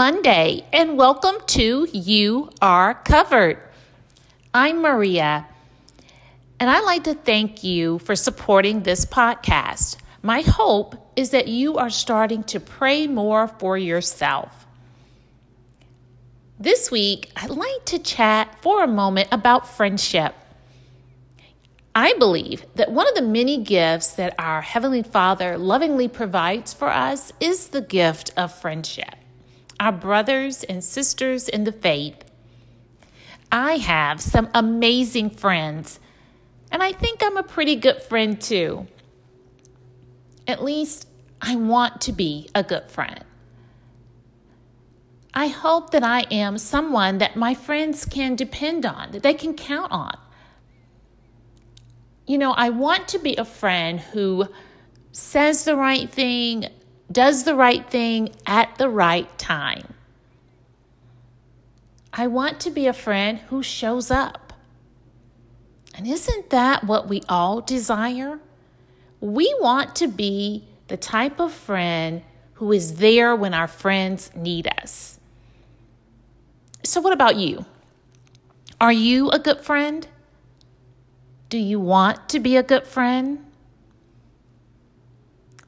Monday and welcome to You Are Covered. I'm Maria, and I'd like to thank you for supporting this podcast. My hope is that you are starting to pray more for yourself. This week, I'd like to chat for a moment about friendship. I believe that one of the many gifts that our Heavenly Father lovingly provides for us is the gift of friendship. Our brothers and sisters in the faith. I have some amazing friends, and I think I'm a pretty good friend too. At least I want to be a good friend. I hope that I am someone that my friends can depend on, that they can count on you know, I want to be a friend who says the right thing, does the right thing at the right time. I want to be a friend who shows up. And isn't that what we all desire? We want to be the type of friend who is there when our friends need us. So, what about you? Are you a good friend? Do you want to be a good friend?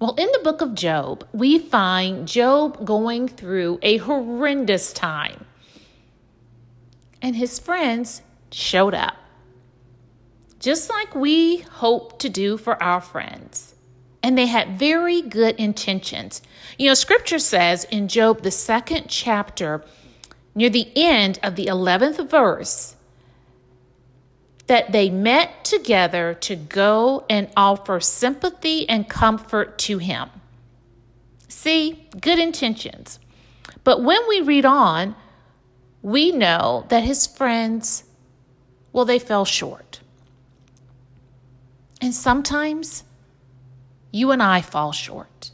Well, in the book of Job, we find Job going through a horrendous time. And his friends showed up, just like we hope to do for our friends. And they had very good intentions. You know, scripture says in Job, the second chapter, near the end of the 11th verse, that they met together to go and offer sympathy and comfort to him. See, good intentions. But when we read on, we know that his friends, well, they fell short. And sometimes you and I fall short.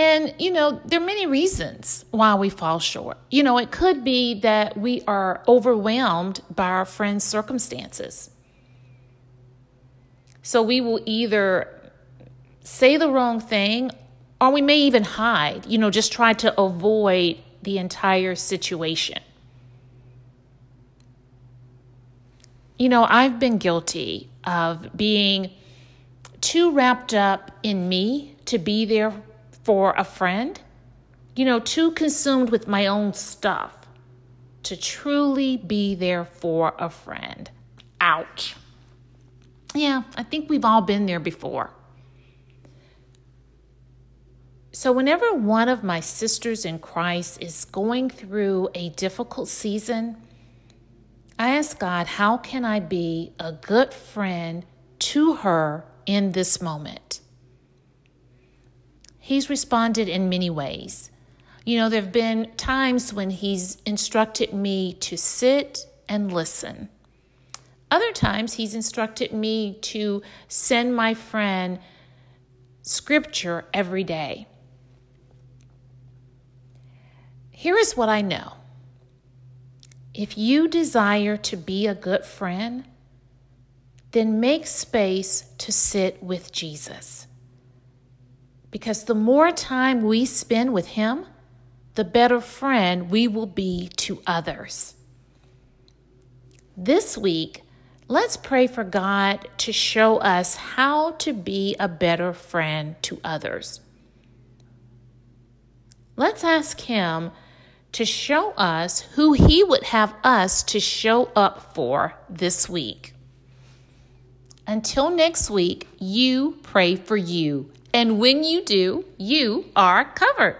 And, you know, there are many reasons why we fall short. You know, it could be that we are overwhelmed by our friends' circumstances. So we will either say the wrong thing or we may even hide, you know, just try to avoid the entire situation. You know, I've been guilty of being too wrapped up in me to be there for a friend, you know, too consumed with my own stuff to truly be there for a friend. Ouch. Yeah, I think we've all been there before. So, whenever one of my sisters in Christ is going through a difficult season, I ask God, how can I be a good friend to her in this moment? He's responded in many ways. You know, there have been times when he's instructed me to sit and listen. Other times, he's instructed me to send my friend scripture every day. Here is what I know if you desire to be a good friend, then make space to sit with Jesus. Because the more time we spend with Him, the better friend we will be to others. This week, let's pray for God to show us how to be a better friend to others. Let's ask Him to show us who He would have us to show up for this week. Until next week, you pray for you and when you do, you are covered.